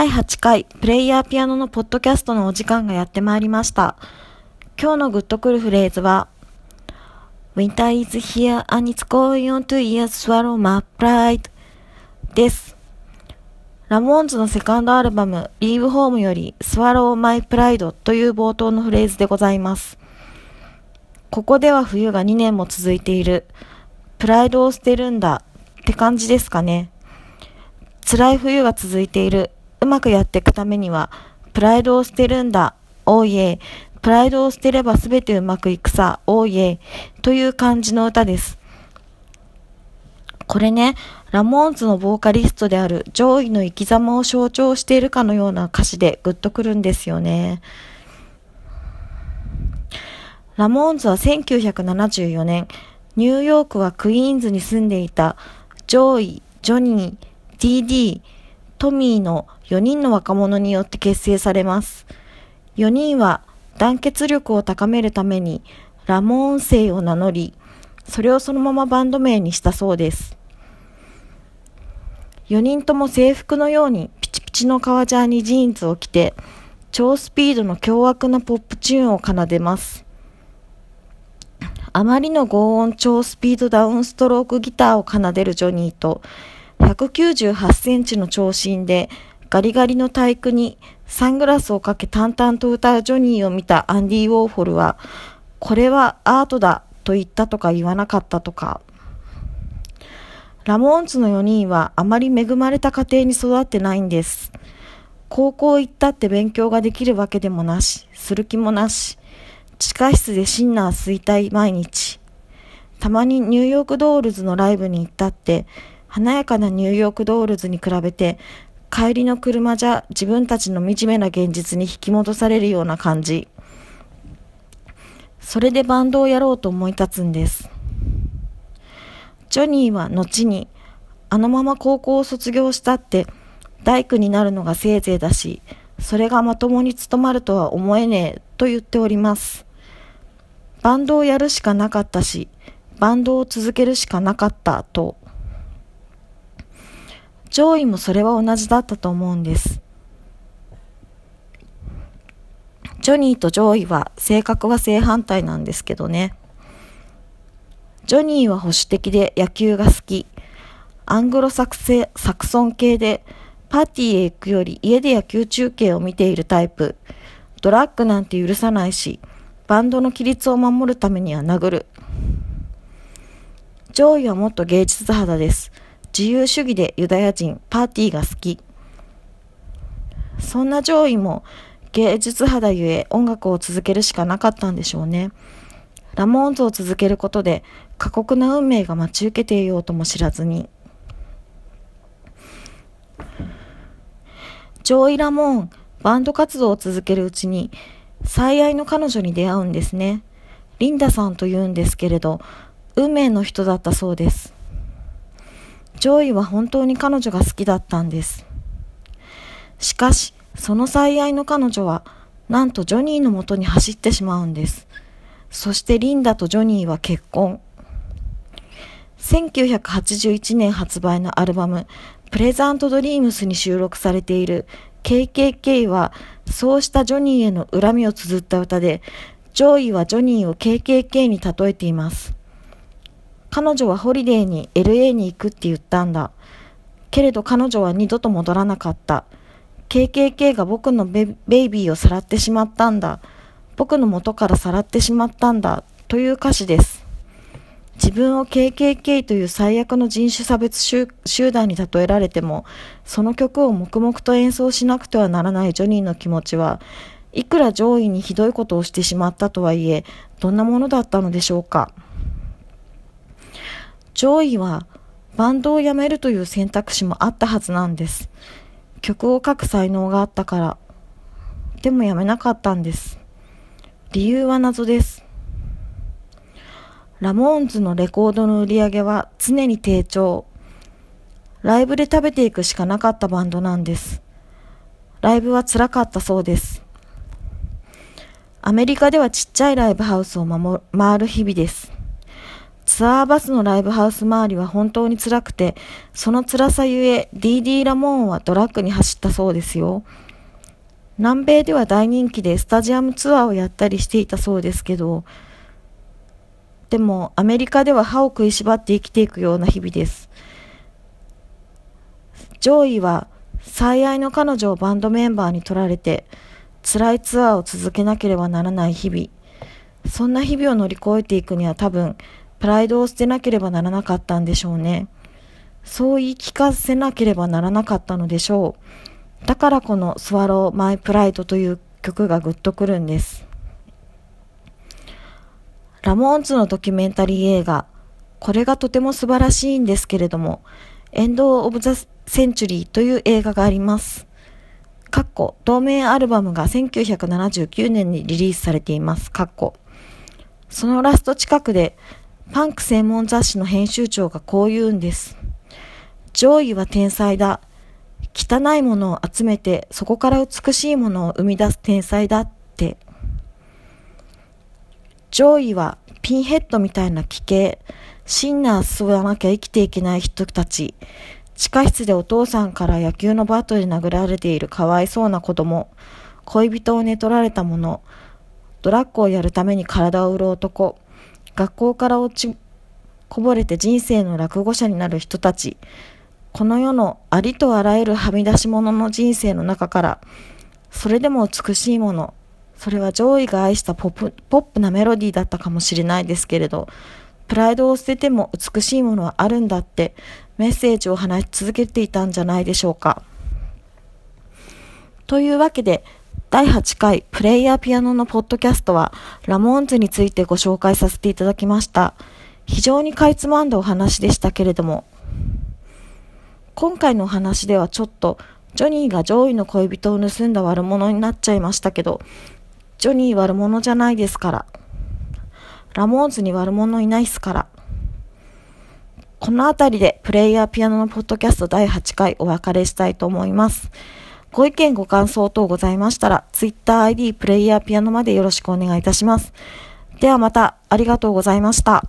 第8回プレイヤーピアノのポッドキャストのお時間がやってまいりました。今日のグッとくるフレーズは Winter is here and it's going on to years swallow my pride です。ラモーンズのセカンドアルバム Leave Home より Swallow My Pride という冒頭のフレーズでございます。ここでは冬が2年も続いている。プライドを捨てるんだって感じですかね。辛い冬が続いている。うまくやっていくためには、プライドを捨てるんだ。おいえ。プライドを捨てればすべてうまくいくさ。おいえ。という感じの歌です。これね、ラモーンズのボーカリストである上位の生き様を象徴しているかのような歌詞でグッとくるんですよね。ラモーンズは1974年、ニューヨークはクイーンズに住んでいたジョイ、ジョニー、DD、トミーの4人の若者によって結成されます。4人は団結力を高めるためにラモーン姓を名乗り、それをそのままバンド名にしたそうです。4人とも制服のようにピチピチの革ジャンにジーンズを着て、超スピードの凶悪なポップチューンを奏でます。あまりの強音超スピードダウンストロークギターを奏でるジョニーと、198センチの長身でガリガリの体育にサングラスをかけ淡々と歌うジョニーを見たアンディ・ウォーホルは、これはアートだと言ったとか言わなかったとか。ラモーンズの4人はあまり恵まれた家庭に育ってないんです。高校行ったって勉強ができるわけでもなし、する気もなし、地下室でシンナー吸いたい毎日。たまにニューヨークドールズのライブに行ったって、華やかなニューヨークドールズに比べて、帰りの車じゃ自分たちの惨めな現実に引き戻されるような感じ。それでバンドをやろうと思い立つんです。ジョニーは後に、あのまま高校を卒業したって大工になるのがせいぜいだし、それがまともに務まるとは思えねえと言っております。バンドをやるしかなかったし、バンドを続けるしかなかったとジョイもそれは同じだったと思うんです。ジョニーとジョイは性格は正反対なんですけどね。ジョニーは保守的で野球が好き。アングロサクセサクソン系でパーティーへ行くより家で野球中継を見ているタイプ。ドラッグなんて許さないし、バンドの規律を守るためには殴る。ジョイはもっと芸術肌です。自由主義でユダヤ人、パーティーが好き。そんなジョイも芸術肌ゆえ音楽を続けるしかなかったんでしょうね。ラモーンズを続けることで過酷な運命が待ち受けていようとも知らずに。ジョイ・ラモーン、バンド活動を続けるうちに最愛の彼女に出会うんですね。リンダさんと言うんですけれど、運命の人だったそうです。ジョイは本当に彼女が好きだったんです。しかし、その最愛の彼女は、なんとジョニーのもとに走ってしまうんです。そしてリンダとジョニーは結婚。1981年発売のアルバム、プレザントドリームスに収録されている KKK は、そうしたジョニーへの恨みを綴った歌で、ジョイはジョニーを KKK に例えています。彼女はホリデーに LA に行くって言ったんだ。けれど彼女は二度と戻らなかった。KKK が僕のベイビーをさらってしまったんだ。僕の元からさらってしまったんだ。という歌詞です。自分を KKK という最悪の人種差別集団に例えられても、その曲を黙々と演奏しなくてはならないジョニーの気持ちは、いくら上位にひどいことをしてしまったとはいえ、どんなものだったのでしょうか。上位はバンドを辞めるという選択肢もあったはずなんです。曲を書く才能があったから。でも辞めなかったんです。理由は謎です。ラモーンズのレコードの売り上げは常に低調。ライブで食べていくしかなかったバンドなんです。ライブは辛かったそうです。アメリカではちっちゃいライブハウスを回る日々です。ツアーバスのライブハウス周りは本当に辛くて、その辛さゆえ DD ラモーンはドラッグに走ったそうですよ。南米では大人気でスタジアムツアーをやったりしていたそうですけど、でもアメリカでは歯を食いしばって生きていくような日々です。上位は最愛の彼女をバンドメンバーに取られて辛いツアーを続けなければならない日々。そんな日々を乗り越えていくには多分プライドを捨てなければならなかったんでしょうね。そう言い聞かせなければならなかったのでしょう。だからこのスワローマイプライドという曲がグッとくるんです。ラモーンズのドキュメンタリー映画、これがとても素晴らしいんですけれども、エンド・オブ・ザ・センチュリーという映画があります。かっこ、同名アルバムが1979年にリリースされています。かっこ。そのラスト近くで、パンク専門雑誌の編集長がこう言うんです。上位は天才だ。汚いものを集めてそこから美しいものを生み出す天才だって。上位はピンヘッドみたいな奇形。シンナー吸わなきゃ生きていけない人たち。地下室でお父さんから野球のバットで殴られている。かわいそうな子供。恋人を寝取られた者ドラッグをやるために体を売る男。学校から落ちこぼれて人生の落語者になる人たちこの世のありとあらゆるはみ出し物の人生の中から、それでも美しいもの、それは上位が愛したポップポップなメロディーだったかもしれないですけれど、プライドを捨てても美しいものはあるんだってメッセージを話し続けていたんじゃないでしょうか。というわけで、第8回プレイヤーピアノのポッドキャストはラモーンズについてご紹介させていただきました。非常にかいつまんだお話でしたけれども、今回のお話ではちょっとジョニーが上位の恋人を盗んだ悪者になっちゃいましたけど、ジョニー悪者じゃないですから。ラモーンズに悪者いないっすから。この辺りでプレイヤーピアノのポッドキャスト第8回お別れしたいと思います。ご意見ご感想等ございましたら、TwitterID プレイヤーピアノまでよろしくお願いいたします。ではまたありがとうございました。